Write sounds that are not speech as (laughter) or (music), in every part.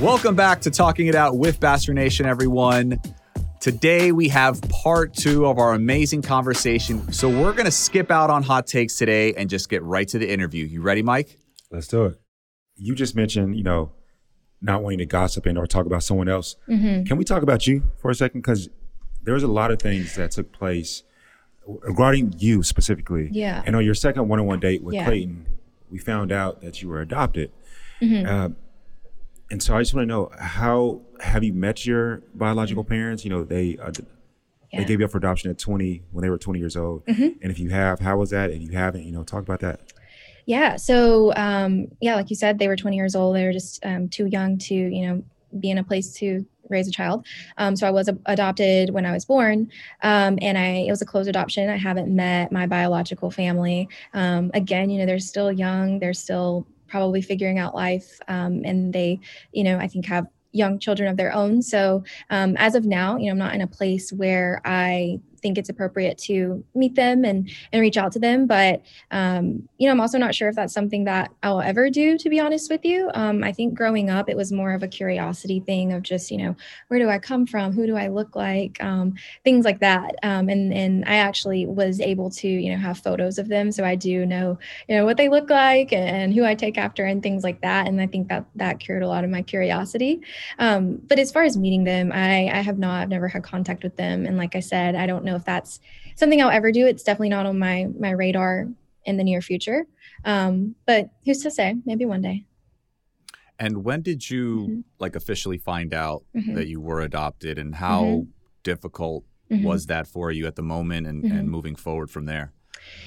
Welcome back to Talking It Out with Bachelor Nation, everyone. Today we have part two of our amazing conversation. So we're going to skip out on hot takes today and just get right to the interview. You ready, Mike? Let's do it. You just mentioned, you know, not wanting to gossip and or talk about someone else. Mm-hmm. Can we talk about you for a second? Because there was a lot of things that took place regarding you specifically. Yeah. And on your second one-on-one date with Yeah. Clayton, we found out that you were adopted. Mhm. Uh, and so I just want to know how have you met your biological parents? You know, they uh, Yeah. they gave you up for adoption at 20 when they were 20 years old. Mhm. And if you have, how was that? If you haven't, you know, talk about that. Yeah. So, um, yeah, like you said, they were 20 years old. They were just um, too young to, you know, be in a place to raise a child. Um, so I was adopted when I was born, um, and I it was a closed adoption. I haven't met my biological family. Um, again, you know, they're still young. They're still probably figuring out life, um, and they, you know, I think have young children of their own. So um, as of now, you know, I'm not in a place where I think it's appropriate to meet them and and reach out to them. But um, you know, I'm also not sure if that's something that I'll ever do. To be honest with you, um, I think growing up, it was more of a curiosity thing of just you know, where do I come from? Who do I look like? Um, things like that. Um, and and I actually was able to you know have photos of them, so I do know you know what they look like and who I take after and things like that. And I think that that cured a lot of my curiosity. Um, but as far as meeting them, I, I have not, I've never had contact with them. And like I said, I don't know if that's something I'll ever do. It's definitely not on my, my radar in the near future. Um, but who's to say, maybe one day. And when did you Mhm. like officially find out Mhm. that you were adopted and how Mhm. difficult Mhm. was that for you at the moment and, and moving forward from there?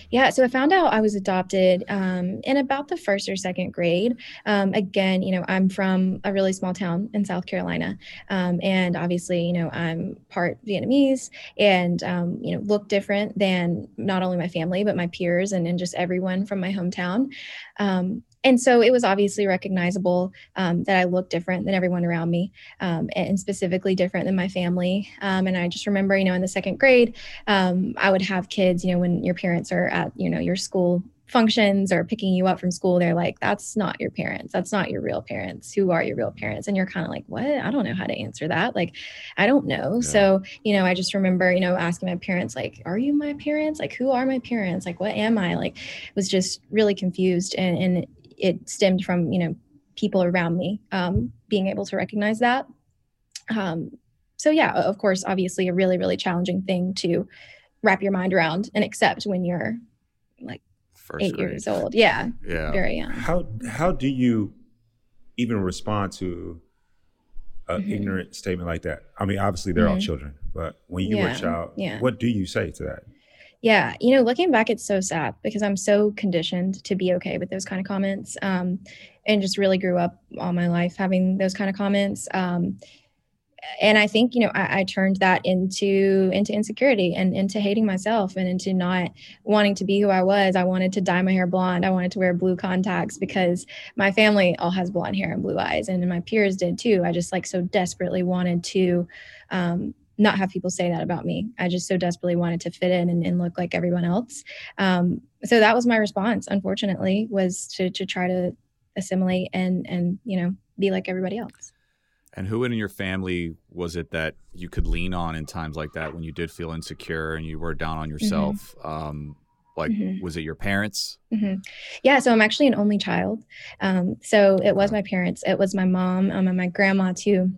Yeah, so I found out I was adopted um, in about the first or second grade. Um, again, you know, I'm from a really small town in South Carolina, um, and obviously, you know, I'm part Vietnamese and um, you know look different than not only my family but my peers and, and just everyone from my hometown. And so it was obviously recognizable um, that I looked different than everyone around me, um, and specifically different than my family. Um, and I just remember, you know, in the second grade, um, I would have kids, you know, when your parents are at, you know, your school functions or picking you up from school, they're like, that's not your parents. That's not your real parents. Who are your real parents? And you're kind of like, what? I don't know how to answer that. Like, I don't know. Yeah. So, you know, I just remember, you know, asking my parents, like, are you my parents? Like, who are my parents? Like, what am I? Like, was just really confused. And, and it stemmed from, you know, people around me um, being able to recognize that. Um, so, yeah, of course, obviously a really, really challenging thing to wrap your mind around and accept when you're like First eight grade. years old. Yeah, Yeah. very young. How how do you even respond to an Mhm. ignorant statement like that? I mean, obviously they're all Mhm. children, but when you were a child, yeah. what do you say to that? Yeah, you know, looking back, it's so sad because I'm so conditioned to be okay with those kind of comments, um, and just really grew up all my life having those kind of comments. Um, and I think you know I, I turned that into into insecurity and into hating myself and into not wanting to be who I was. I wanted to dye my hair blonde. I wanted to wear blue contacts because my family all has blonde hair and blue eyes, and my peers did too. I just like so desperately wanted to. Um, not have people say that about me. I just so desperately wanted to fit in and, and look like everyone else. Um, so that was my response, unfortunately, was to to try to assimilate and and you know be like everybody else. And who in your family was it that you could lean on in times like that when you did feel insecure and you were down on yourself? Um, Like, Mhm. was it your parents? hmm Yeah, so I'm actually an only child. Um, so it was my parents, it was my mom, um, and my grandma too.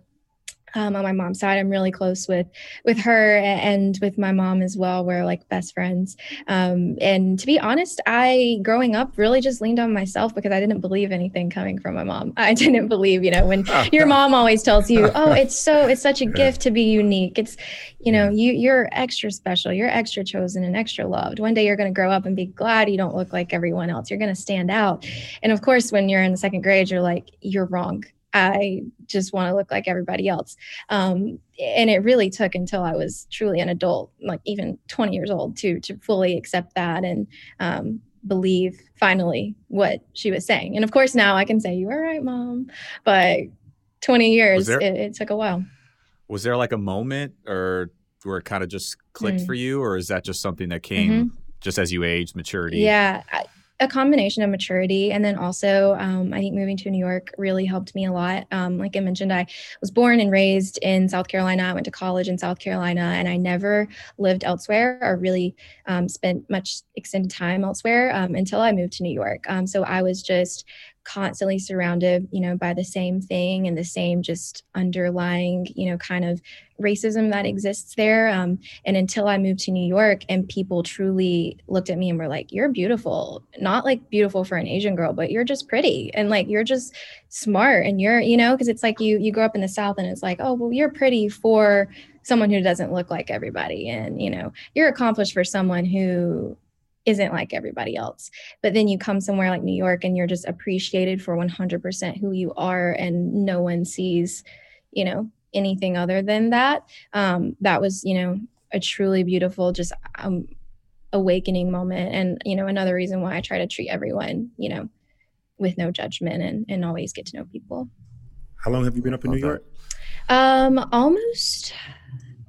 Um, on my mom's side, I'm really close with with her and with my mom as well. We're like best friends. Um, and to be honest, I growing up really just leaned on myself because I didn't believe anything coming from my mom. (laughs) I didn't believe, you know, when (laughs) your mom always tells you, "Oh, (laughs) it's so it's such a gift to be unique. It's, you know, you you're extra special. You're extra chosen and extra loved. One day you're going to grow up and be glad you don't look like everyone else. You're going to stand out." And of course, when you're in the second grade, you're like, "You're wrong. I just want to look like everybody else." Um, and it really took until I was truly an adult, like even 20 years old, to to fully accept that and um, believe finally what she was saying. And of course, now I can say, "You were right, mom," but 20 years, there- it, it took a while. Was there like a moment or where it kind of just clicked Mm. for you, or is that just something that came just as you aged, maturity? Yeah, a combination of maturity and then also um, I think moving to New York really helped me a lot. Um, like I mentioned, I was born and raised in South Carolina. I went to college in South Carolina, and I never lived elsewhere or really um, spent much extended time elsewhere um, until I moved to New York. Um, so I was just constantly surrounded, you know, by the same thing and the same just underlying, you know, kind of racism that exists there. Um, and until I moved to New York and people truly looked at me and were like, You're beautiful. Not like beautiful for an Asian girl, but you're just pretty and like you're just smart and you're, you know, because it's like you you grow up in the South and it's like, oh well, you're pretty for someone who doesn't look like everybody. And, you know, you're accomplished for someone who isn't like everybody else. But then you come somewhere like New York and you're just appreciated for 100% who you are and no one sees, you know, anything other than that. Um, that was, you know, a truly beautiful, just um, awakening moment. And, you know, another reason why I try to treat everyone, you know, with no judgment and, and always get to know people. How long have you been up in New York? Um, almost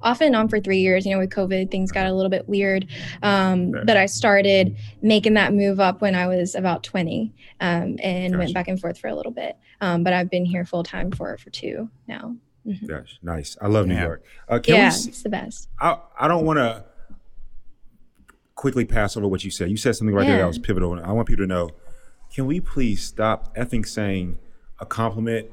off and on for three years. You know, with COVID, things got a little bit weird. Um, Right. but I started making that move up when I was about 20 um, and went back and forth for a little bit. Um, but I've been here full time for for two now. Gosh, nice. I love New Yeah. York. Uh, can yeah, we? s- it's the best. I, I don't want to quickly pass over what you said. You said something right there that was pivotal. and I want people to know. Can we please stop effing saying a compliment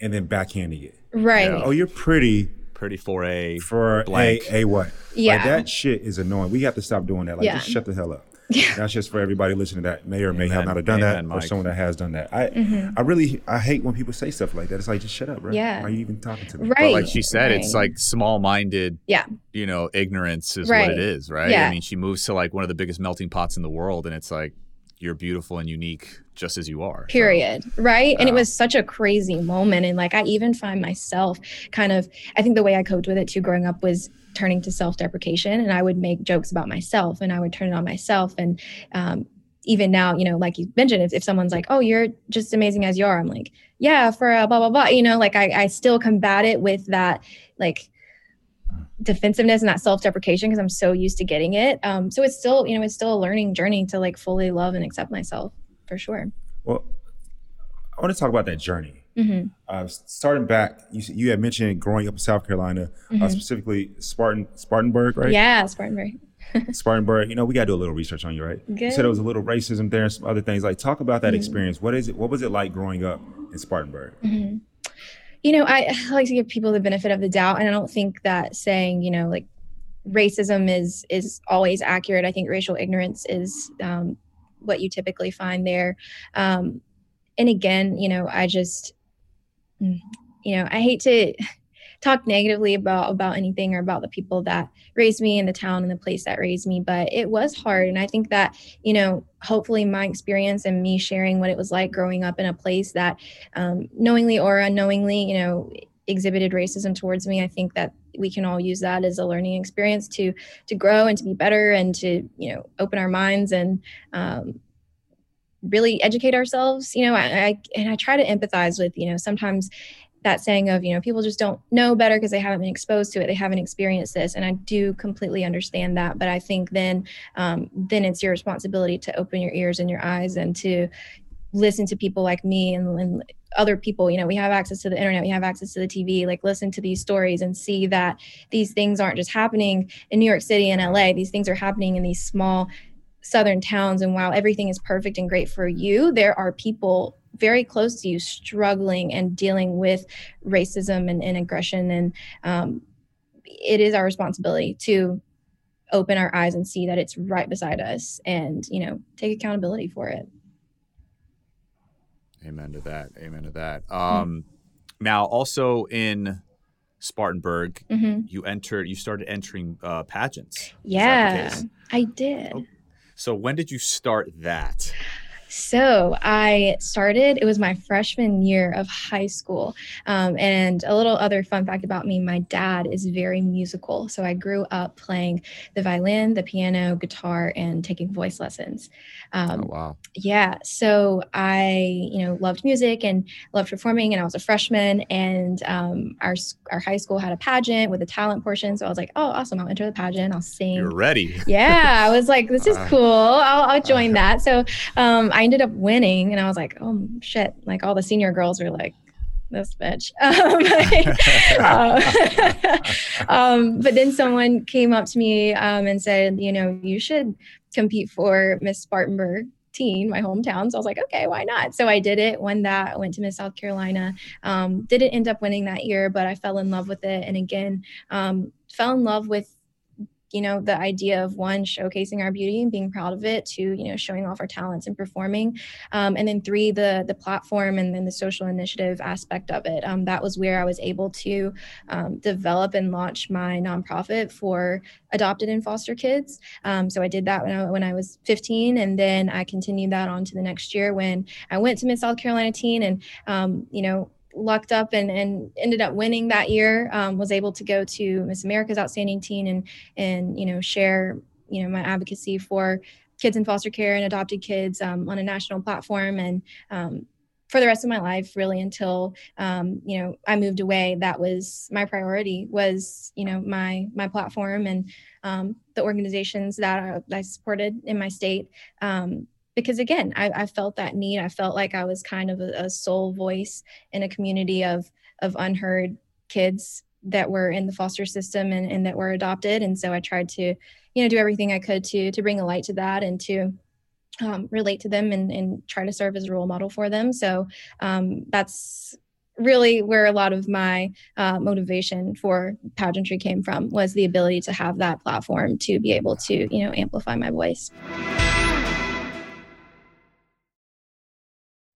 and then backhanding it? Right. Oh, you're pretty Pretty for a for Blank. a a what? Yeah. Like that shit is annoying. We have to stop doing that. Like Yeah. just shut the hell up. (laughs) Yeah. That's just for everybody listening that may or may have not have done Amen, that, or someone that has done that. I I really I hate when people say stuff like that. It's like just shut up, bro. Mm-hmm. Yeah. Why are you even talking to me? Right. But like she said, it's like small minded, Yeah. you know, ignorance is Right. what it is, right? Yeah. I mean, she moves to like one of the biggest melting pots in the world, and it's like you're beautiful and unique just as you are. So, period. Right? And it was such a crazy moment. And like i even find myself kind of i think the way i coped with it too growing up was turning to self-deprecation. And i would make jokes about myself and i would turn it on myself. And um, even now you know like you mentioned if, if someone's like oh you're just amazing as you are i'm like yeah for a blah blah blah you know like i, I still combat it with that like defensiveness and that self-deprecation because i'm so used to getting it um, so it's still you know it's still a learning journey to like fully love and accept myself for sure Well, I want to talk about that journey. hmm Uh, starting back, you you had mentioned growing up in South Carolina, uh, Mhm. specifically Spartan Spartanburg, right? Yeah, Spartanburg. (laughs) Spartanburg. You know, we got to do a little research on you, right? You Good. said there was a little racism there and some other things. Like, talk about that Mhm. experience. What is it? What was it like growing up in Spartanburg? hmm You know, I, I like to give people the benefit of the doubt, and I don't think that saying, you know, like racism is is always accurate. I think racial ignorance is um, what you typically find there. Um, and again, you know, I just, mm, you know, I hate to talk negatively about about anything or about the people that raised me and the town and the place that raised me but it was hard. And i think that you know hopefully my experience and me sharing what it was like growing up in a place that um, knowingly or unknowingly you know exhibited racism towards me i think that we can all use that as a learning experience to to grow and to be better and to you know open our minds and um, really educate ourselves you know I, I and i try to empathize with you know sometimes that saying of you know people just don't know better because they haven't been exposed to it they haven't experienced this and i do completely understand that but i think then um, then it's your responsibility to open your ears and your eyes and to listen to people like me and, and other people. You know we have access to the internet we have access to the tv like listen to these stories and see that these things aren't just happening in new york city and la these things are happening in these small southern towns and while everything is perfect and great for you there are people very close to you struggling and dealing with racism and, and aggression. And um, it is our responsibility to open our eyes and see that it's right beside us and you know take accountability for it. Amen to that. Amen to that. Um, now also in spartanburg hmm you entered you started entering uh, pageants. Is that the yeah i did. Oh. so when did you start that So I started, it was my freshman year of high school. Um, and a little other fun fact about me my dad is very musical. So I grew up playing the violin, the piano, guitar, and taking voice lessons. Um, oh wow yeah so i you know loved music and loved performing and i was a freshman and um, our our high school had a pageant with a talent portion so i was like oh awesome i'll enter the pageant i'll sing you're ready yeah i was like this is (laughs) Uh, cool i'll, I'll join that so um, i ended up winning and i was like oh shit like all the senior girls were like this bitch. (laughs) Um, uh, (laughs) um, but then someone came up to me um, and said you know you should compete for miss spartanburg teen my hometown. So i was like okay why not? So i did it won that went to miss south carolina. Um, didn't end up winning that year but i fell in love with it. And again um, fell in love with you know the idea of one showcasing our beauty and being proud of it to you know showing off our talents and performing um, and then three the the platform and then the social initiative aspect of it. Um, that was where i was able to um, develop and launch my nonprofit for adopted and foster kids. Um, so i did that when I, when I was 15 and then i continued that on to the next year when i went to miss south carolina teen and um, you know lucked up and, and ended up winning that year um, was able to go to miss america's outstanding teen and and you know share you know my advocacy for kids in foster care and adopted kids um, on a national platform. And um, for the rest of my life really until um, you know i moved away that was my priority was you know my my platform and um, the organizations that I, I supported in my state. Um, because again I, I felt that need. I felt like i was kind of a, a sole voice in a community of of unheard kids that were in the foster system and, and that were adopted. And so i tried to you know do everything i could to to bring a light to that and to um, relate to them and, and try to serve as a role model for them. So um, that's really where a lot of my uh, motivation for pageantry came from was the ability to have that platform to be able to you know amplify my voice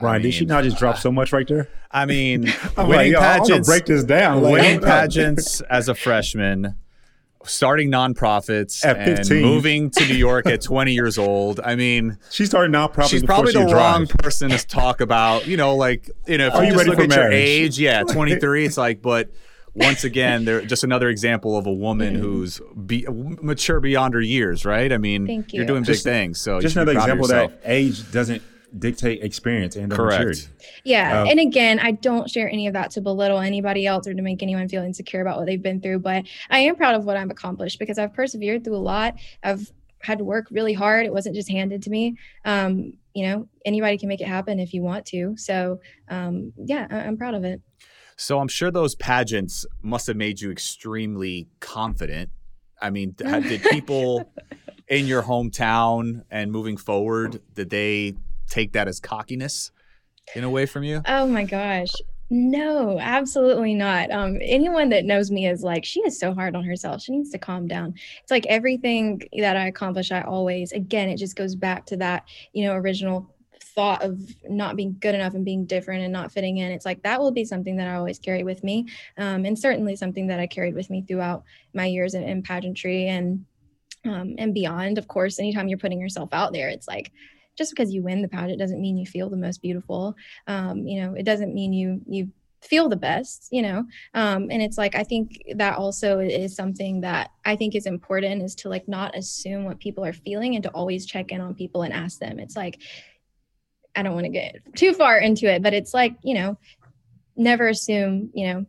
Ryan, did she not just drop so much right there? I mean, (laughs) I'm winning like, yo, I'm gonna pageants, break this down. Winning pageants as a freshman, starting nonprofits, At and moving to New York at (laughs) 20 years old. I mean, She started nonprofits. she's probably she the could wrong person to talk about. You know, like you know, if Are you you just ready look for at your age, yeah, (laughs) 23. it's like, but once again, they're just another example of a woman Mm-hmm. who's be, mature beyond her years, right? I mean, Thank you're you. doing big things. So Just should another proud of example that age doesn't dictate experience and Correct. maturity. Yeah. Um, and again, I don't share any of that to belittle anybody else or to make anyone feel insecure about what they've been through. But I am proud of what I've accomplished because I've persevered through a lot. I've had to work really hard. It wasn't just handed to me. Um, you know, anybody can make it happen if you want to. So, um, yeah, I- I'm proud of it. So I'm sure those pageants must have made you extremely confident. I mean, did (laughs) people in your hometown and moving forward, did they take that as cockiness in a way from you? Oh my gosh. No, absolutely not. Um, anyone that knows me is like, she is so hard on herself. She needs to calm down. It's like everything that I accomplish, I always, again, it just goes back to that, you know, original thought of not being good enough and being different and not fitting in. It's like that will be something that I always carry with me. Um, and certainly something that I carried with me throughout my years in, in pageantry and um, and beyond. Of course, anytime you're putting yourself out there, it's like, just because you win the pageant doesn't mean you feel the most beautiful. Um, you know, it doesn't mean you you feel the best, you know. Um, and it's like I think that also is something that I think is important is to like not assume what people are feeling and to always check in on people and ask them. It's like I don't want to get too far into it, but it's like, you know, never assume, you know,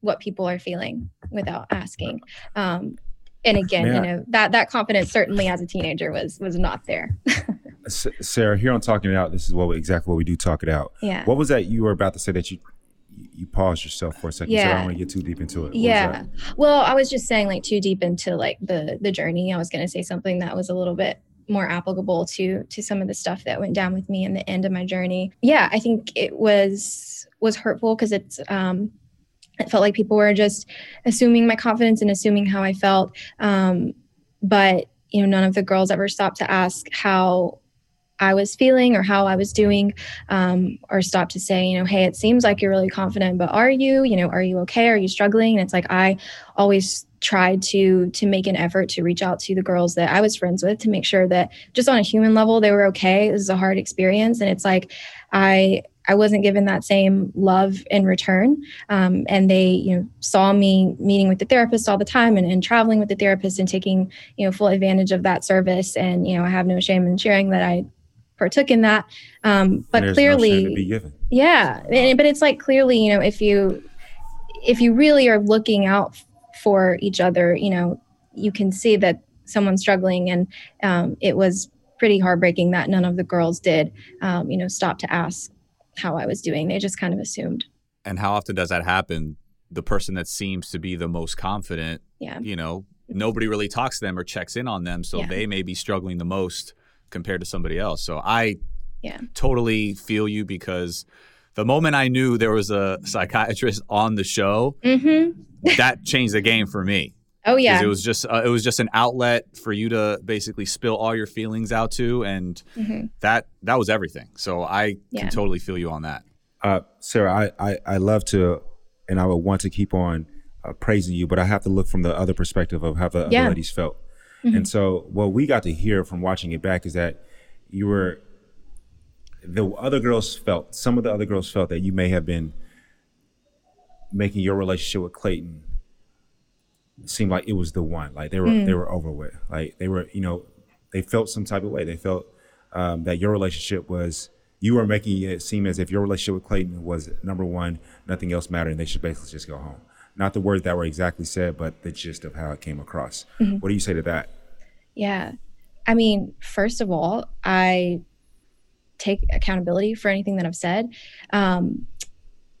what people are feeling without asking. Um, and again, you know, that that confidence certainly as a teenager was was not there. (laughs) Sarah, here on Talking It Out, this is what we, exactly what we do. Talk it out. Yeah. What was that you were about to say that you you paused yourself for a second? Yeah. So I don't want to get too deep into it. What yeah. Well, I was just saying like too deep into like the the journey. I was going to say something that was a little bit more applicable to to some of the stuff that went down with me in the end of my journey. Yeah, I think it was was hurtful because it's um it felt like people were just assuming my confidence and assuming how I felt. Um, but you know, none of the girls ever stopped to ask how I was feeling or how I was doing, um, or stop to say, you know, hey, it seems like you're really confident, but are you? You know, are you okay? Are you struggling? And it's like I always tried to to make an effort to reach out to the girls that I was friends with to make sure that just on a human level they were okay. This is a hard experience, and it's like I I wasn't given that same love in return. Um, and they, you know, saw me meeting with the therapist all the time and, and, traveling with the therapist and taking, you know, full advantage of that service. And, you know, I have no shame in sharing that I partook in that. Um, but clearly, no yeah, but it's like clearly, you know, if you if you really are looking out for each other, you know, you can see that someone's struggling, and um, it was pretty heartbreaking that none of the girls did, um, you know, stop to ask how I was doing. They just kind of assumed. And how often does that happen? The person that seems to be the most confident, yeah. you know, nobody really talks to them or checks in on them, so yeah. they may be struggling the most compared to somebody else. So I yeah. totally feel you because the moment I knew there was a psychiatrist on the show, mm-hmm. that changed the game for me. Oh yeah, it was just uh, it was just an outlet for you to basically spill all your feelings out to, and mm-hmm. that that was everything. So I yeah. can totally feel you on that. Uh, Sarah, I, I I love to, and I would want to keep on uh, praising you, but I have to look from the other perspective of how the yeah. other ladies felt. Mm-hmm. And so what we got to hear from watching it back is that you were the other girls felt some of the other girls felt that you may have been making your relationship with Clayton seem like it was the one. Like they were mm. they were over with. Like they were, you know, they felt some type of way. They felt um, that your relationship was you were making it seem as if your relationship with Clayton was number one, nothing else mattered, and they should basically just go home. Not the words that were exactly said, but the gist of how it came across. Mm-hmm. What do you say to that? Yeah. I mean, first of all, I take accountability for anything that I've said. Um,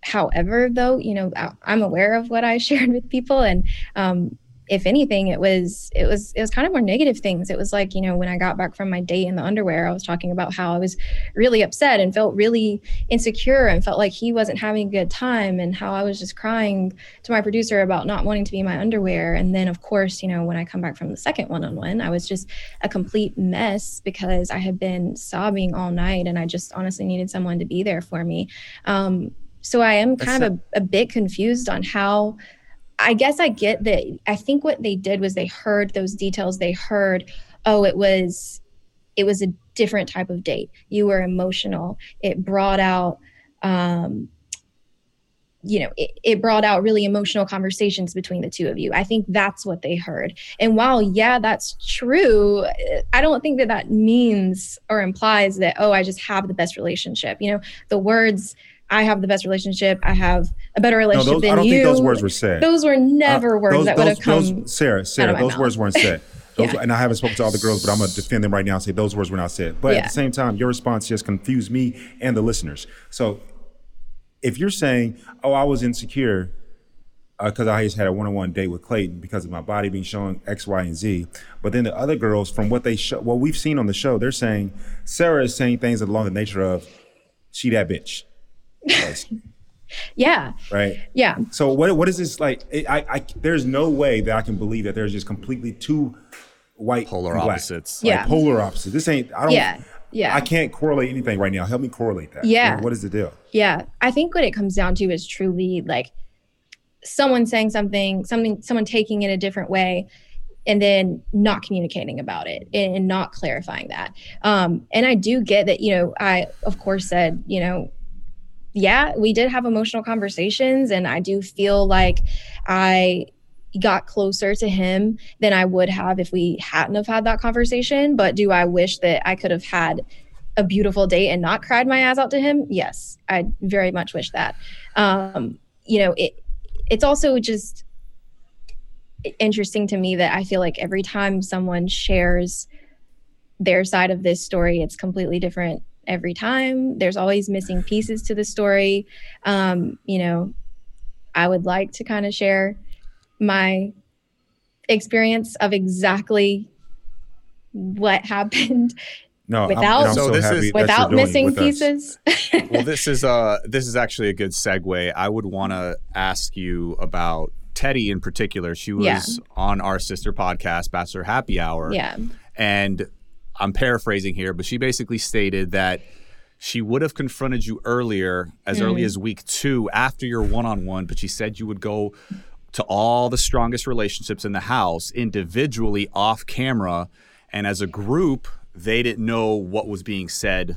however, though, you know, I'm aware of what I (laughs) shared with people, and um, if anything, it was it was it was kind of more negative things. It was like you know when I got back from my date in the underwear, I was talking about how I was really upset and felt really insecure and felt like he wasn't having a good time and how I was just crying to my producer about not wanting to be in my underwear. And then of course, you know when I come back from the second one-on-one, I was just a complete mess because I had been sobbing all night and I just honestly needed someone to be there for me. Um, so I am kind That's of a, a bit confused on how I guess I get that. I think what they did was they heard those details. They heard, oh, it was, it was a different type of date. You were emotional. It brought out, um, you know, it, it brought out really emotional conversations between the two of you. I think that's what they heard. And while, yeah, that's true, I don't think that that means or implies that, oh, I just have the best relationship. You know, the words, I have the best relationship. I have a better relationship no, those, than I don't you. think those words were said. Those were never uh, words those, that would have come. Those, Sarah, Sarah, those mouth. words weren't said. (laughs) Those, yeah. And I haven't spoken to all the girls, but I'm going to defend them right now and say those words were not said. But yeah. at the same time, your response just confused me and the listeners. So if you're saying, oh, I was insecure because uh, I just had a one-on-one date with Clayton because of my body being shown X, Y, and Z. But then the other girls, from what they show, what we've seen on the show, they're saying Sarah is saying things along the nature of, "She that bitch." (laughs) Yeah. Right. Yeah. So what what is this like? I, I there's no way that I can believe that there's just completely two white polar opposites. Like yeah. polar opposites. This ain't. I don't. Yeah. Yeah. I can't correlate anything right now. Help me correlate that. Yeah. What, what is the deal? Yeah. I think what it comes down to is truly like someone saying something, something, someone taking it a different way and then not communicating about it and, not clarifying that. Um, and I do get that, you know, I of course said, you know, yeah, we did have emotional conversations and I do feel like I got closer to him than I would have if we hadn't have had that conversation. But do I wish that I could have had a beautiful date and not cried my eyes out to him? Yes, I very much wish that. Um, you know, it it's also just interesting to me that I feel like every time someone shares their side of this story, it's completely different every time. There's always missing pieces to the story. Um, you know, I would like to kind of share my experience of exactly what happened no, without I'm, so this is without missing pieces. (laughs) well, this is uh this is actually a good segue. I would want to ask you about Teddi in particular. She was yeah. on our sister podcast, Bachelor Happy Hour. Yeah. And I'm paraphrasing here, but she basically stated that she would have confronted you earlier, as mm. early as week two after your one on one, but she said you would go to all the strongest relationships in the house individually off camera. And as a group, they didn't know what was being said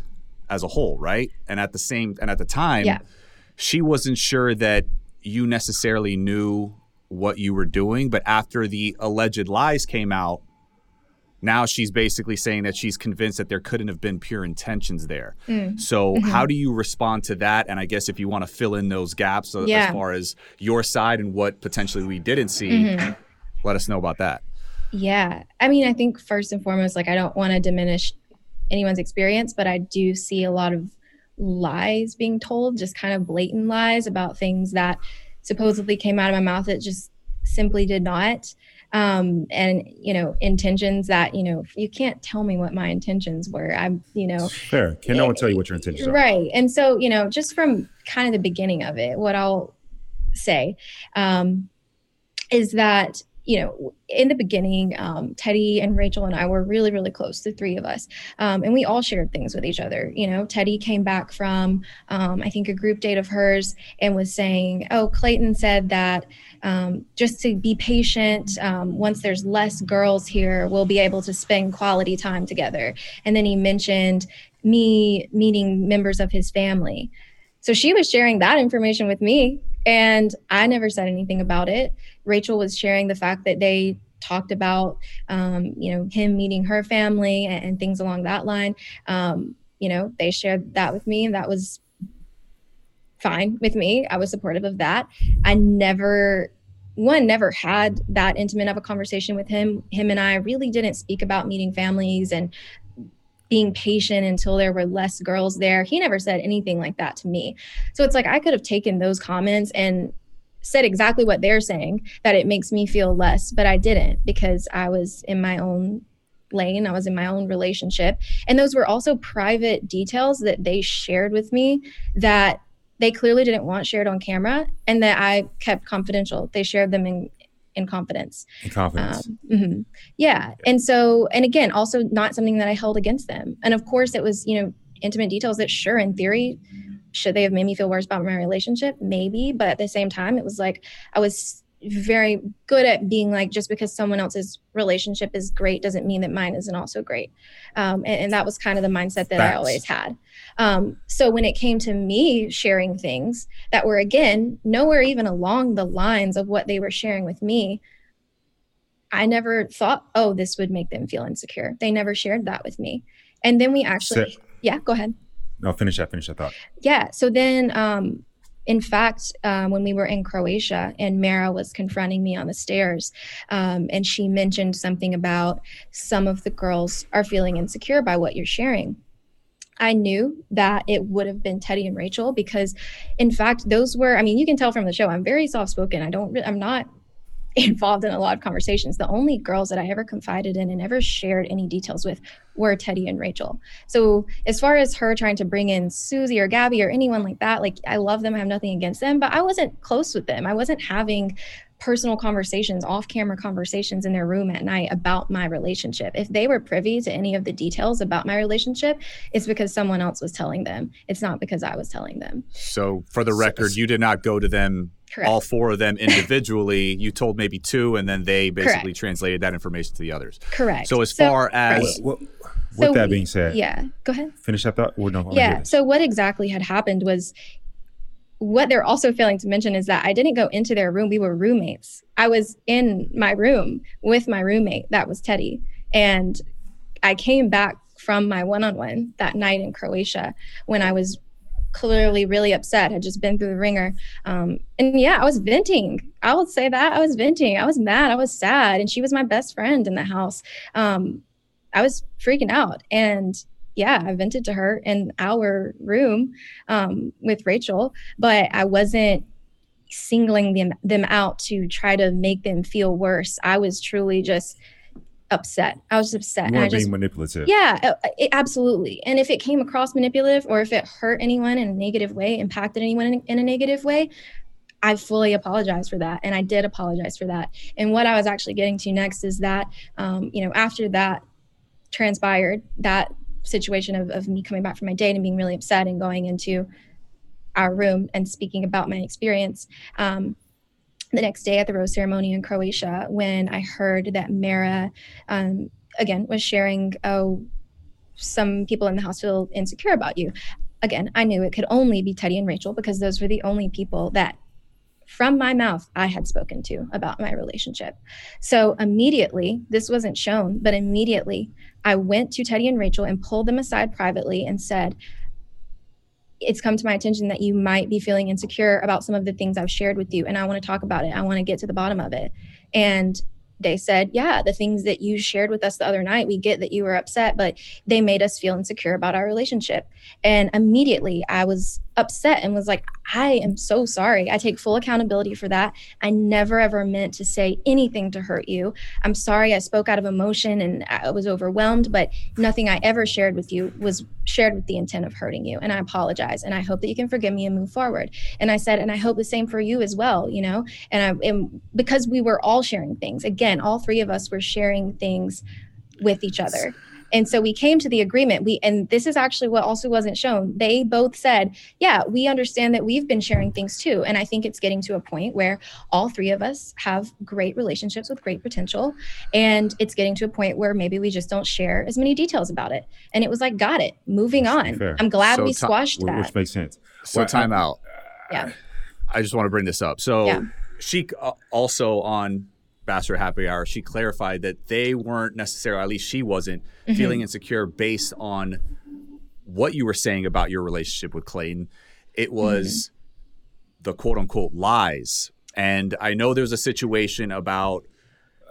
as a whole, right? And at the same and at the time, yeah. she wasn't sure that you necessarily knew what you were doing, but after the alleged lies came out, now she's basically saying that she's convinced that there couldn't have been pure intentions there. Mm. So, mm-hmm. how do you respond to that? And I guess if you want to fill in those gaps uh, yeah. as far as your side and what potentially we didn't see, mm-hmm. let us know about that. Yeah. I mean, I think first and foremost, like, I don't want to diminish anyone's experience, but I do see a lot of lies being told, just kind of blatant lies about things that supposedly came out of my mouth that just simply did not um, and you know intentions that you know you can't tell me what my intentions were i'm you know fair can no one tell you what your intentions are right and so you know just from kind of the beginning of it what i'll say um, is that you know, in the beginning, um, Teddi and Rachel and I were really, really close, the three of us. Um, and we all shared things with each other. You know, Teddi came back from, um, I think, a group date of hers and was saying, Oh, Clayton said that um, just to be patient, um, once there's less girls here, we'll be able to spend quality time together. And then he mentioned me meeting members of his family. So she was sharing that information with me, and I never said anything about it. Rachel was sharing the fact that they talked about, um, you know, him meeting her family and, and things along that line. Um, you know, they shared that with me, and that was fine with me. I was supportive of that. I never one never had that intimate of a conversation with him. Him and i really didn't speak about meeting families and being patient until there were less girls there. He never said anything like that to me. So it's like i could have taken those comments and said exactly what they're saying that it makes me feel less but i didn't because i was in my own lane. I was in my own relationship. And those were also private details that they shared with me that they clearly didn't want shared on camera and that i kept confidential. They shared them in in confidence. In confidence. Um, mm-hmm. yeah. And so and again also not something that i held against them. And of course it was you know intimate details that sure in theory should they have made me feel worse about my relationship? Maybe, but at the same time, it was like I was very good at being like just because someone else's relationship is great doesn't mean that mine isn't also great um, and, and, that was kind of the mindset that Facts. i always had um, so when it came to me sharing things that were again nowhere even along the lines of what they were sharing with me i never thought oh this would make them feel insecure they never shared that with me and then we actually so, yeah go ahead no, finish that. Finish that thought. Yeah. So then, um, in fact, um, when we were in Croatia and Mara was confronting me on the stairs, um, and she mentioned something about some of the girls are feeling insecure by what you're sharing. I knew that it would have been Teddi and Rachel because, in fact, those were, I mean, you can tell from the show, I'm very soft spoken. I don't, I'm not (laughs) involved in a lot of conversations. The only girls that I ever confided in and ever shared any details with were Teddi and Rachel. So as far as her trying to bring in Susie or Gabby or anyone like that, like I love them, I have nothing against them, but I wasn't close with them. I wasn't having personal conversations, off camera conversations in their room at night about my relationship. If they were privy to any of the details about my relationship, it's because someone else was telling them. It's not because I was telling them. So, for the record, you did not go to them Correct. all four of them individually. you told maybe two, and then they basically Correct. translated that information to the others. Correct. So as so, far as right. with so that being said, yeah, go ahead. Finish up that thought. Well, no, yeah. So what exactly had happened was what they're also failing to mention is that I didn't go into their room. We were roommates. I was in my room with my roommate, that was Teddi. And I came back from my one on one that night in Croatia when I was clearly really upset, had just been through the ringer. Um, and yeah, I was venting. I would say that I was venting. I was mad. I was sad. And she was my best friend in the house. Um, I was freaking out. And yeah, I vented to her in our room um, with Rachel, but I wasn't singling them them out to try to make them feel worse. I was truly just upset. I was upset. You weren't being manipulative. Yeah, uh, uh, it, absolutely. And if it came across manipulative or if it hurt anyone in a negative way, impacted anyone in, in a negative way, I fully apologize for that. And I did apologize for that. And what I was actually getting to next is that, um, you know, after that transpired, that situation of, of me coming back from my date and being really upset and going into our room and speaking about my experience. Um, the next day at the rose ceremony in Croatia when I heard that Mara, um, again, was sharing, oh, some people in the house feel insecure about you. Again, I knew it could only be Teddi and Rachel because those were the only people that from my mouth I had spoken to about my relationship. So immediately, this wasn't shown, but immediately I went to Teddi and Rachel and pulled them aside privately and said, it's come to my attention that you might be feeling insecure about some of the things I've shared with you. And I want to talk about it. I want to get to the bottom of it. And they said, Yeah, the things that you shared with us the other night, we get that you were upset, but they made us feel insecure about our relationship. And immediately I was upset and was like, I am so sorry. I take full accountability for that. I never ever meant to say anything to hurt you. I'm sorry I spoke out of emotion and I was overwhelmed, but nothing I ever shared with you was shared with the intent of hurting you. And I apologize. And I hope that you can forgive me and move forward. And I said, and I hope the same for you as well, you know? And I and because we were all sharing things. Again, all three of us were sharing things with each other. And so we came to the agreement. We and this is actually what also wasn't shown. They both said, "Yeah, we understand that we've been sharing things too." And I think it's getting to a point where all three of us have great relationships with great potential, and it's getting to a point where maybe we just don't share as many details about it. And it was like, "Got it. Moving on." Fair. I'm glad so we squashed t- that. Which makes sense. So well, time out. Yeah. I just want to bring this up. So yeah. she uh, also on Bachelor Happy Hour, she clarified that they weren't necessarily, at least she wasn't, mm-hmm. feeling insecure based on what you were saying about your relationship with Clayton. It was mm-hmm. the quote unquote lies. And I know there's a situation about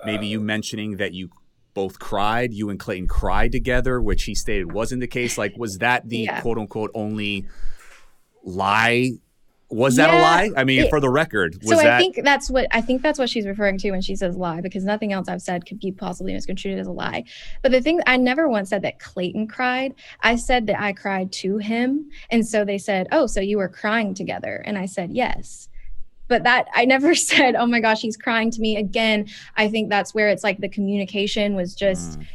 maybe you mentioning that you both cried, you and Clayton cried together, which he stated wasn't the case. Like, was that the yeah. quote unquote only lie was that yeah, a lie? I mean, it, for the record, so I think that's what I think that's what she's referring to when she says lie, because nothing else I've said could be possibly misconstrued as a lie. But the thing I never once said that Clayton cried. I said that I cried to him, and so they said, "Oh, so you were crying together?" And I said, "Yes." But that I never (laughs) said, "Oh my gosh, he's crying to me again." I think that's where it's like the communication was just. Mm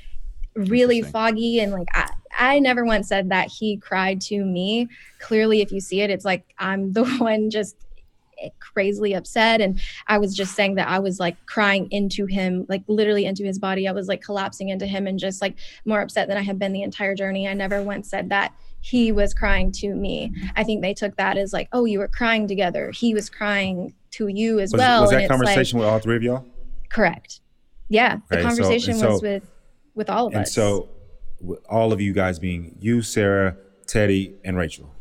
really foggy and like I, I never once said that he cried to me. Clearly, if you see it, it's like I'm the (laughs) one just eh, crazily upset. And I was just saying that I was like crying into him, like literally into his body. I was like collapsing into him and just like more upset than I had been the entire journey. I never once said that he was crying to me. I think they took that as like, oh, you were crying together. He was crying to you as was, well. Was that conversation like, with all three of y'all? Correct. Yeah. The conversation so, was with with all of and us. So all of you guys being you, Sarah, Teddi, and Rachel.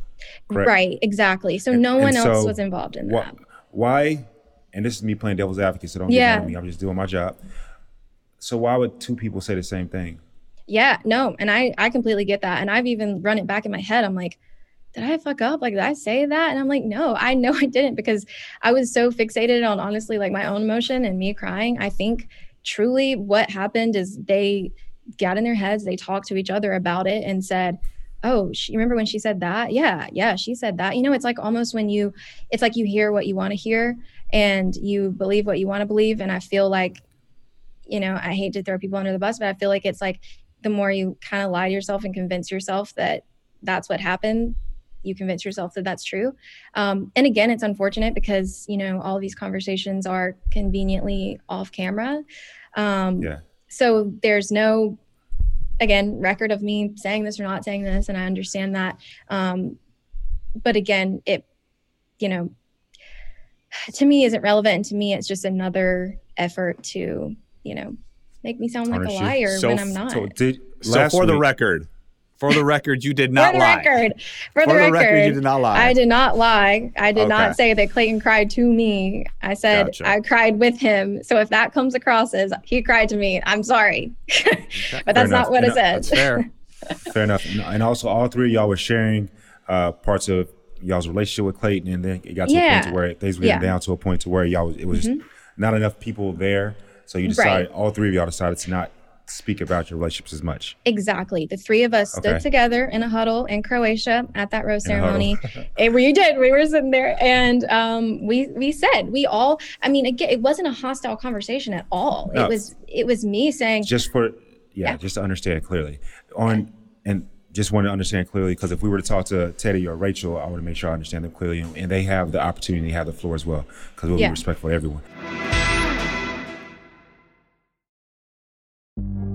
Correct? Right, exactly. So and, no one else so was involved in wh- that. Why? And this is me playing devil's advocate, so don't yeah. get mad at me. I'm just doing my job. So why would two people say the same thing? Yeah, no, and I I completely get that, and I've even run it back in my head. I'm like, did I fuck up? Like, did I say that? And I'm like, no, I know I didn't because I was so fixated on honestly like my own emotion and me crying. I think truly what happened is they got in their heads, they talked to each other about it and said, oh she remember when she said that? Yeah yeah she said that. You know it's like almost when you it's like you hear what you want to hear and you believe what you want to believe and i feel like you know i hate to throw people under the bus but i feel like it's like the more you kind of lie to yourself and convince yourself that that's what happened you convince yourself that that's true. Um, and again it's unfortunate because you know all these conversations are conveniently off camera. Um, yeah so there's no again record of me saying this or not saying this and i understand that. Um, but again it you know to me isn't relevant. And to me it's just another effort to you know make me sound like a liar so, when i'm not. so, did, so for week, the record for the record, you did not for the lie. Record, for, for the, record, record, you did not lie. I did not lie. I did okay. not say that Clayton cried to me. I said gotcha. I cried with him. So if that comes across as he cried to me, I'm sorry. (laughs) but that's not what it says. fair. fair enough. (laughs) And also, all three of y'all were sharing uh, parts of y'all's relationship with Clayton, and then it got to yeah. a point to where things were getting yeah. down to a point to where y'all was, it was mm-hmm. not enough people there. So you decided, right. all three of y'all decided to not speak about your relationships as much. Exactly. The three of us stood okay. together in a huddle in Croatia at that rose ceremony. (laughs) and we did. We were sitting there and um, we we said we all. I mean, again, it wasn't a hostile conversation at all. No. It was it was me saying just for yeah, yeah. just to understand clearly on and just want to understand clearly because if we were to talk to Teddi or Rachel, I want to make sure I understand them clearly and they have the opportunity to have the floor as well because we'll yeah. be respectful to everyone.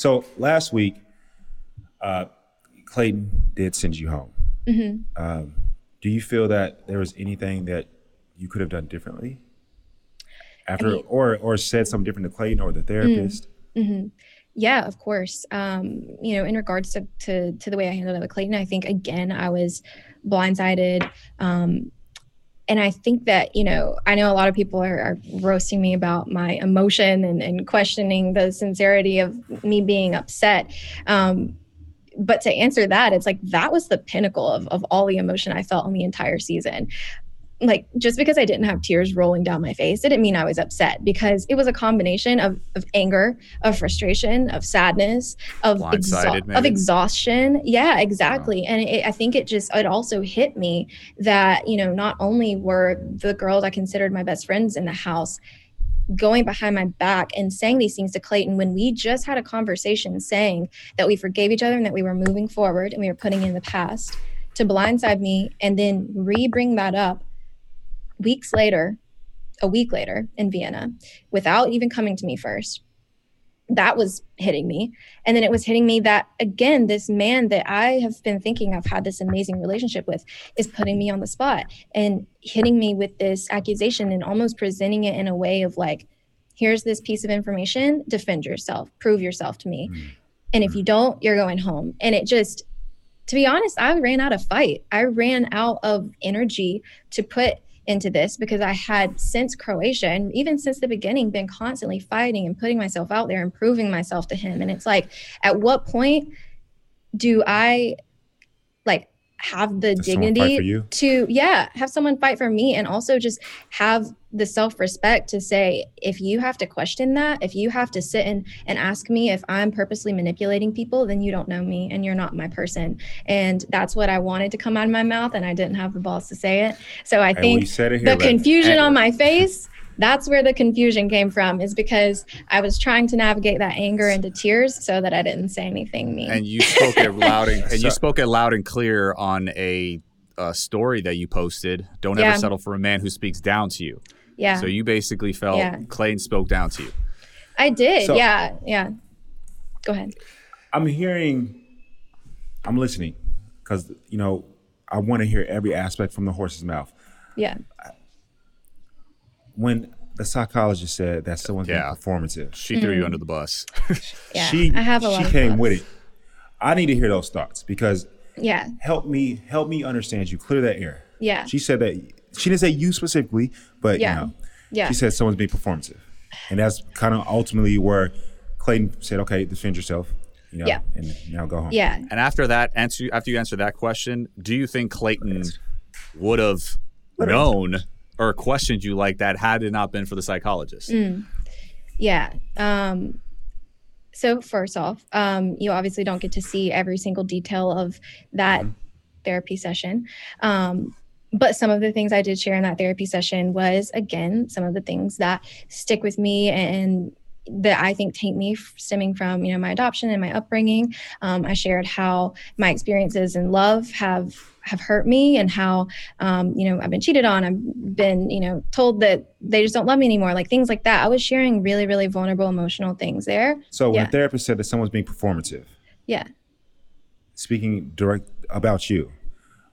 So last week, uh, Clayton did send you home. Mm-hmm. Um, do you feel that there was anything that you could have done differently after, I mean, or or said something different to Clayton or the therapist? Mm-hmm. Yeah, of course. Um, you know, in regards to, to to the way I handled it with Clayton, I think again I was blindsided. Um, and I think that, you know, I know a lot of people are, are roasting me about my emotion and, and, questioning the sincerity of me being upset. Um, but to answer that, it's like that was the pinnacle of, of all the emotion I felt on the entire season like just because I didn't have tears rolling down my face didn't mean I was upset because it was a combination of, of anger, of frustration, of sadness, of exha- of exhaustion. Yeah, exactly. And it, I think it just it also hit me that you know not only were the girls I considered my best friends in the house going behind my back and saying these things to Clayton when we just had a conversation saying that we forgave each other and that we were moving forward and we were putting in the past to blindside me and then re-bring that up weeks later, a week later in Vienna, without even coming to me first, that was hitting me. And then it was hitting me that, again, this man that I have been thinking I've had this amazing relationship with is putting me on the spot and hitting me with this accusation and almost presenting it in a way of like, here's this piece of information, defend yourself, prove yourself to me. Mm. And if you don't, you're going home. And it just, to be honest, I ran out of fight. I ran out of energy to put into this because I had since Croatia and even since the beginning been constantly fighting and putting myself out there and proving myself to him. And it's like, at what point do I have the Does dignity to yeah have someone fight for me and also just have the self-respect to say if you have to question that if you have to sit and, and ask me if i'm purposely manipulating people then you don't know me and you're not my person. And that's what i wanted to come out of my mouth and i didn't have the balls to say it. So i think the confusion on my face that's where the confusion came from is because I was trying to navigate that anger into tears so that I didn't say anything mean. And you spoke it loud and, and you spoke it loud and clear on a, a story that you posted. Don't yeah. ever settle for a man who speaks down to you. Yeah. So you basically felt yeah. Clayton spoke down to you. I did. So, yeah. Yeah. Go ahead. I'm hearing I'm listening because you know I want to hear every aspect from the horse's mouth. Yeah. When the psychologist said that someone's yeah. being performative, she threw mm. you under the bus. (laughs) yeah, (laughs) she I have a lot she came with it. I need to hear those thoughts because yeah, help me help me understand you. Clear that air. Yeah. She said that she didn't say you specifically, but yeah. you know, yeah. she said someone's being performative, and that's kind of ultimately where Clayton said, "Okay, defend yourself." You know, yeah. And now go home. Yeah. And after that answer, after you answer that question, do you think Clayton would have known or questioned you like that had it not been for the psychologist? Mm. Yeah. Um, so first off, um, you obviously don't get to see every single detail of that mm-hmm. therapy session. Um, but some of the things I did share in that therapy session was again some of the things that stick with me and that I think take me stemming from you know my adoption and my upbringing. Um, I shared how my experiences in love have have hurt me and how um, you know I've been cheated on. I've been you know told that they just don't love me anymore. Like things like that. I was sharing really really vulnerable emotional things there. So yeah. when a therapist said that someone's being performative, yeah. Speaking direct about you,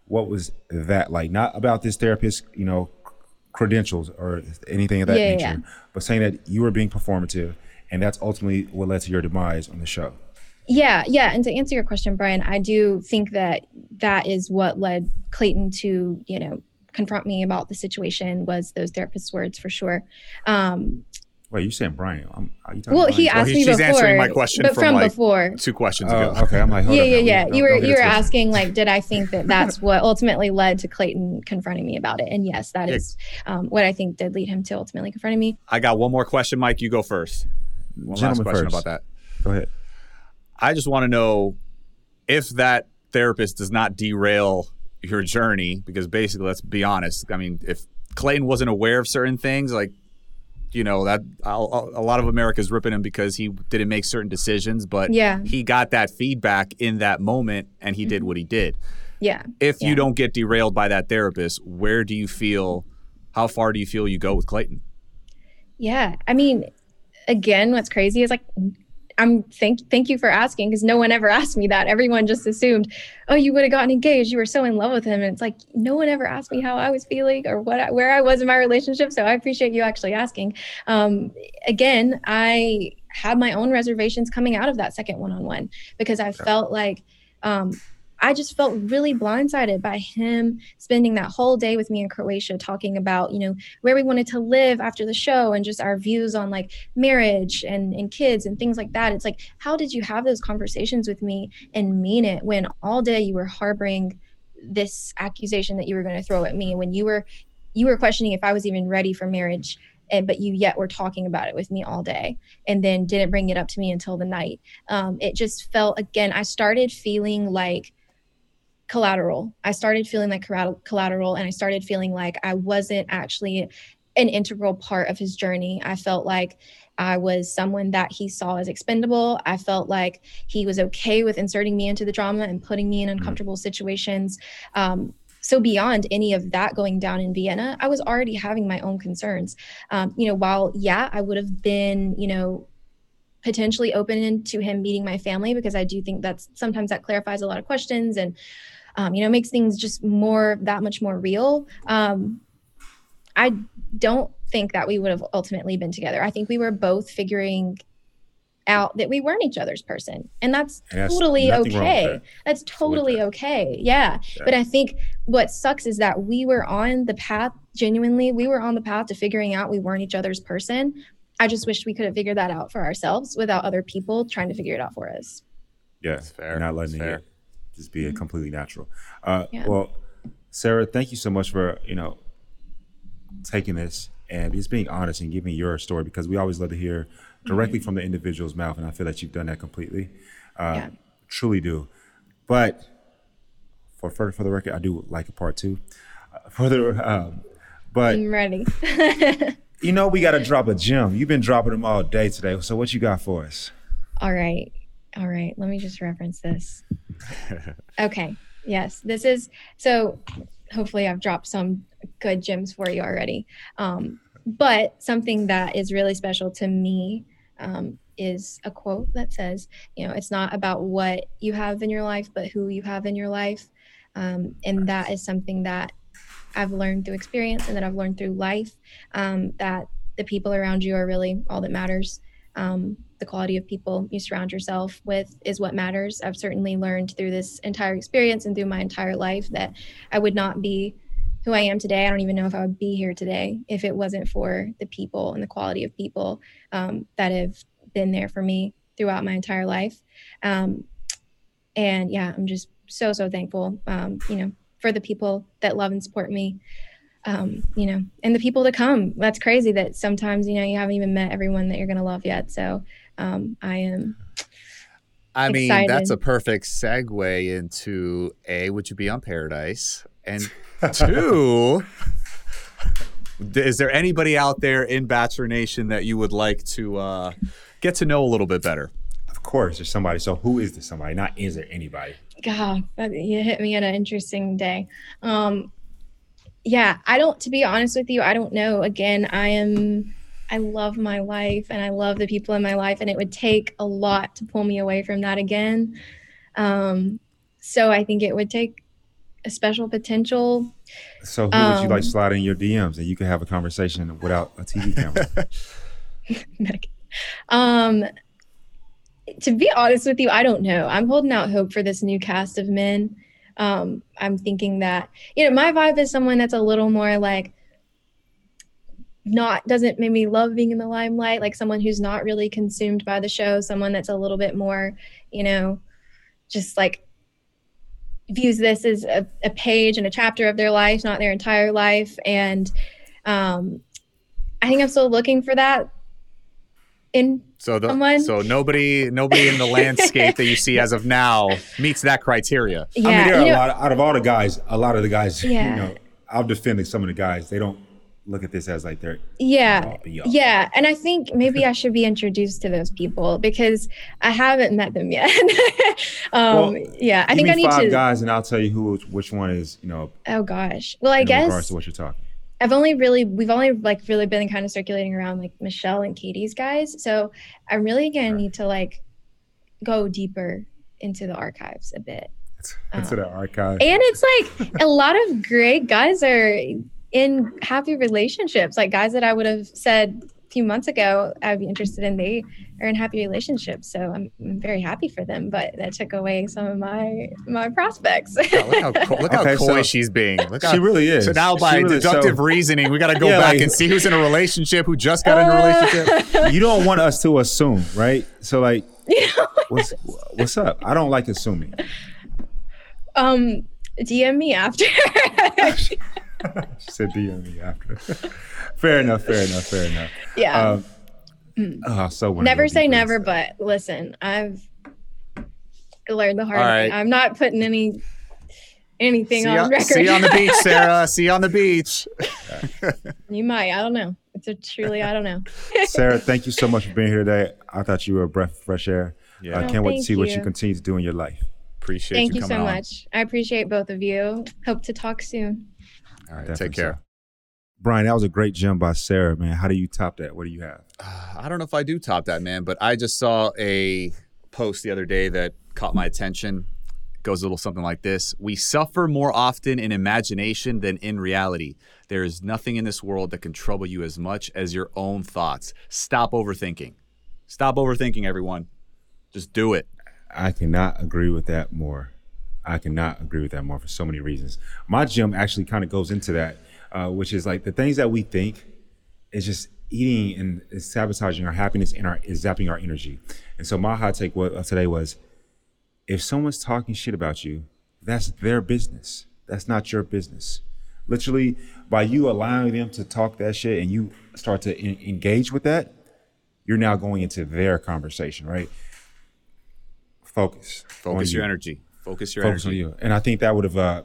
what was that like? Not about this therapist, you know, credentials or anything of that yeah, nature, yeah. but saying that you were being performative and that's ultimately what led to your demise on the show. Yeah, yeah. And to answer your question, Brian, I do think that that is what led Clayton to, you know, confront me about the situation was those therapist's words for sure. Um, Wait, you saying Brian? I'm, are you talking well, he asked me she's before, She's answering my question but from, from like before. Two questions uh, ago. Okay, I'm like, yeah, yeah, yeah. You were you were asking like, did I think that that's (laughs) what ultimately led to Clayton confronting me about it? And yes, that is um, what I think did lead him to ultimately confronting me. I got one more question, Mike. You go first. One Gentleman last question first. about that. Go ahead. I just want to know if that therapist does not derail your journey, because basically, let's be honest. I mean, if Clayton wasn't aware of certain things, like you know that a lot of America's ripping him because he didn't make certain decisions, but yeah. he got that feedback in that moment and he mm-hmm. did what he did. Yeah. If yeah. you don't get derailed by that therapist, where do you feel? How far do you feel you go with Clayton? Yeah, I mean, again, what's crazy is like I'm thank thank you for asking because no one ever (laughs) asked me that. Everyone just assumed, oh, you would have gotten engaged. You were so in love with him, and it's like no one ever asked me how I was feeling or what where I was in my relationship. So I appreciate you actually asking. Um, again, I had my own reservations coming out of that second one on one because I felt like um, I just felt really blindsided by him spending that whole day with me in Croatia talking about, you know, where we wanted to live after the show and just our views on like marriage and, and kids and things like that. It's like, how did you have those conversations with me and mean it when all day you were harboring this accusation that you were going to throw at me when you were you were questioning if I was even ready for marriage and but you yet were talking about it with me all day and then didn't bring it up to me until the night um, it just felt again i started feeling like collateral. I started feeling like collateral and I started feeling like I wasn't actually an integral part of his journey. I felt like I was someone that he saw as expendable. I felt like he was okay with inserting me into the drama and putting me in mm-hmm. uncomfortable situations. Um, so beyond any of that going down in Vienna, I was already having my own concerns. Um, you know, while yeah, I would have been, you know, potentially open to him meeting my family because I do think that's sometimes that clarifies a lot of questions and um, you know, makes things just more that much more real. Um, I don't think that we would have ultimately been together. I think we were both figuring out that we weren't each other's person. And that's, and that's totally okay. That. That's totally okay. Yeah. yeah. But I think what sucks is that we were on the path, genuinely, we were on the path to figuring out we weren't each other's person. I just wish we could have figured that out for ourselves without other people trying to figure it out for us. Yeah. That's fair. Not letting it just being mm-hmm. completely natural. Uh, yeah. Well, Sarah, thank you so much for you know taking this and just being honest and giving your story because we always love to hear directly mm-hmm. from the individual's mouth, and I feel that you've done that completely. Uh, yeah. Truly do. But for, for for the record, I do like a part two. Uh, for the um, but I'm ready. (laughs) you know, we got to drop a gem. You've been dropping them all day today. So what you got for us? All right. All right. Let me just reference this. (laughs) okay. Yes. This is so hopefully I've dropped some good gems for you already. Um, but something that is really special to me um, is a quote that says, you know, it's not about what you have in your life, but who you have in your life. Um, and that is something that I've learned through experience and that I've learned through life um, that the people around you are really all that matters. Um, the quality of people you surround yourself with is what matters. I've certainly learned through this entire experience and through my entire life that I would not be who I am today. I don't even know if I would be here today if it wasn't for the people and the quality of people um, that have been there for me throughout my entire life. Um, and yeah, I'm just so, so thankful, um, you know, for the people that love and support me. Um, you know, and the people to come. That's crazy that sometimes, you know, you haven't even met everyone that you're going to love yet. So um, I am. I mean, excited. that's a perfect segue into A, would you be on Paradise? And (laughs) two, is there anybody out there in Bachelor Nation that you would like to uh, get to know a little bit better? Of course, there's somebody. So who is this somebody? Not is there anybody? God, you hit me at an interesting day. Um, yeah, I don't. To be honest with you, I don't know. Again, I am. I love my life and I love the people in my life, and it would take a lot to pull me away from that again. Um, so I think it would take a special potential. So who um, would you like um, slide in your DMs and you could have a conversation without a TV camera? (laughs) (laughs) um, to be honest with you, I don't know. I'm holding out hope for this new cast of men. Um, I'm thinking that you know my vibe is someone that's a little more like not doesn't maybe love being in the limelight, like someone who's not really consumed by the show, someone that's a little bit more, you know, just like views this as a, a page and a chapter of their life, not their entire life. And um, I think I'm still looking for that in so the someone. so nobody nobody in the (laughs) landscape that you see as of now meets that criteria. Yeah, I mean, there are a know, lot of, out of all the guys, a lot of the guys, yeah. you know, I'll defend some of the guys. They don't look at this as like they're yeah yeah and i think maybe i should be introduced to those people because i haven't met them yet (laughs) um well, yeah i think i need five to guys and i'll tell you who which one is you know oh gosh well i guess regards to what you're talking I've only really we've only like really been kind of circulating around like Michelle and Katie's guys. So I'm really gonna need to like go deeper into the archives a bit. Into um, the archive. And it's like a lot of great guys are in happy relationships, like guys that I would have said a few months ago I'd be interested in, they are in happy relationships. So I'm, I'm very happy for them, but that took away some of my my prospects. (laughs) look how, look how coy so she's being. Look how, she really is. So now by really, deductive so, reason, we got to go (laughs) yeah, back like, and see who's in a relationship, who just got uh, in a relationship. (laughs) You don't want us to assume, right? So like, what's what's up? I don't like assuming. Um, DM me after (laughs) she said DM me after. (laughs) fair enough. Fair enough. Fair enough. Yeah. Um, mm. (clears throat) oh, so never say never, but listen, I've learned the hard way. I'm not putting any anything see on, on record. See you on the beach, Sarah. see you on the beach. (laughs) you might. I don't know. It's a truly, I don't know. Sarah, thank you so much for being here today. I thought you were a breath of fresh air. Yeah. I can't wait to see you. what you continue to do in your life. Appreciate Thank you, you so on. much. I appreciate both of you. Hope to talk soon. All right, Definitely take care. So. Brian, that was a great gem by Sarah, man. How do you top that? What do you have? Uh, I don't know if I do top that, man, but I just saw a post the other day that caught my attention. It goes a little something like this We suffer more often in imagination than in reality. There is nothing in this world that can trouble you as much as your own thoughts. Stop overthinking. Stop overthinking, everyone. Just do it. I cannot agree with that more. I cannot agree with that more for so many reasons. My gym actually kind of goes into that, uh, which is like the things that we think is just eating and is sabotaging our happiness and our is zapping our energy. And so my hot take uh, today was, if someone's talking shit about you, that's their business. That's not your business. Literally, by you allowing them to talk that shit and you start to in- engage with that, you're now going into their conversation, right? Focus. Focus your you. energy. Focus your Focus energy. on you. And I think that would have, uh,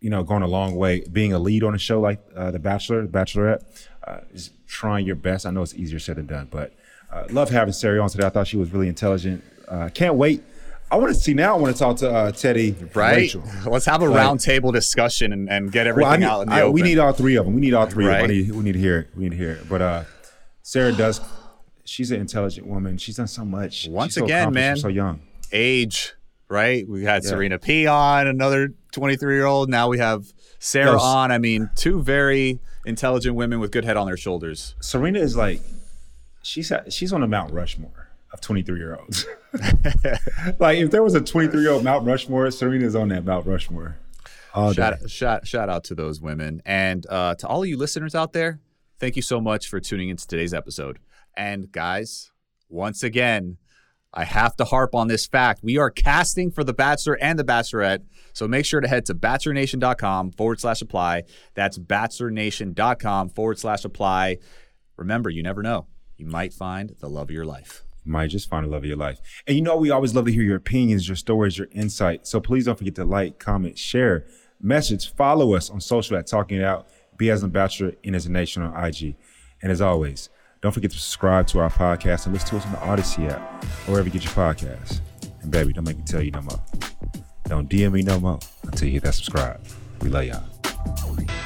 you know, gone a long way. Being a lead on a show like uh, The Bachelor, The Bachelorette, uh, is trying your best. I know it's easier said than done, but uh, love having Sarah on today. I thought she was really intelligent. Uh, can't wait. I want to see now. I want to talk to uh, Teddi. Right. Let's have a like, roundtable discussion and, and, get everything well, need, out in the I, open. We need all three of them. We need all three. Right. Of them. Need, we need to hear it. We need to hear it. But uh, Sarah does she's an intelligent woman. She's done so much. Once so again, man, so young. Age, right? We had yeah. Serena P on, another 23 year old. Now we have Sarah yes. on. I mean, two very intelligent women with good head on their shoulders. Serena is like, she's she's on the Mount Rushmore of 23 year olds. (laughs) like if there was a 23 year old Mount Rushmore, Serena's on that Mount Rushmore. Shout, shout, shout out to those women. And uh, to all of you listeners out there, thank you so much for tuning into today's episode. And guys, once again, I have to harp on this fact. We are casting for The Bachelor and The Bachelorette. So make sure to head to bachelornation.com forward slash apply. That's bachelornation.com forward slash apply. Remember, you never know. You might find the love of your life. You might just find the love of your life. And you know, we always love to hear your opinions, your stories, your insight. So please don't forget to like, comment, share, message, follow us on social at Talking It Out, Be As a Bachelor, and as a Nation on IG. And as always, don't forget to subscribe to our podcast and listen to us on the Odyssey app or wherever you get your podcasts. And baby, don't make me tell you no more. Don't DM me no more until you hit that subscribe. We love y'all.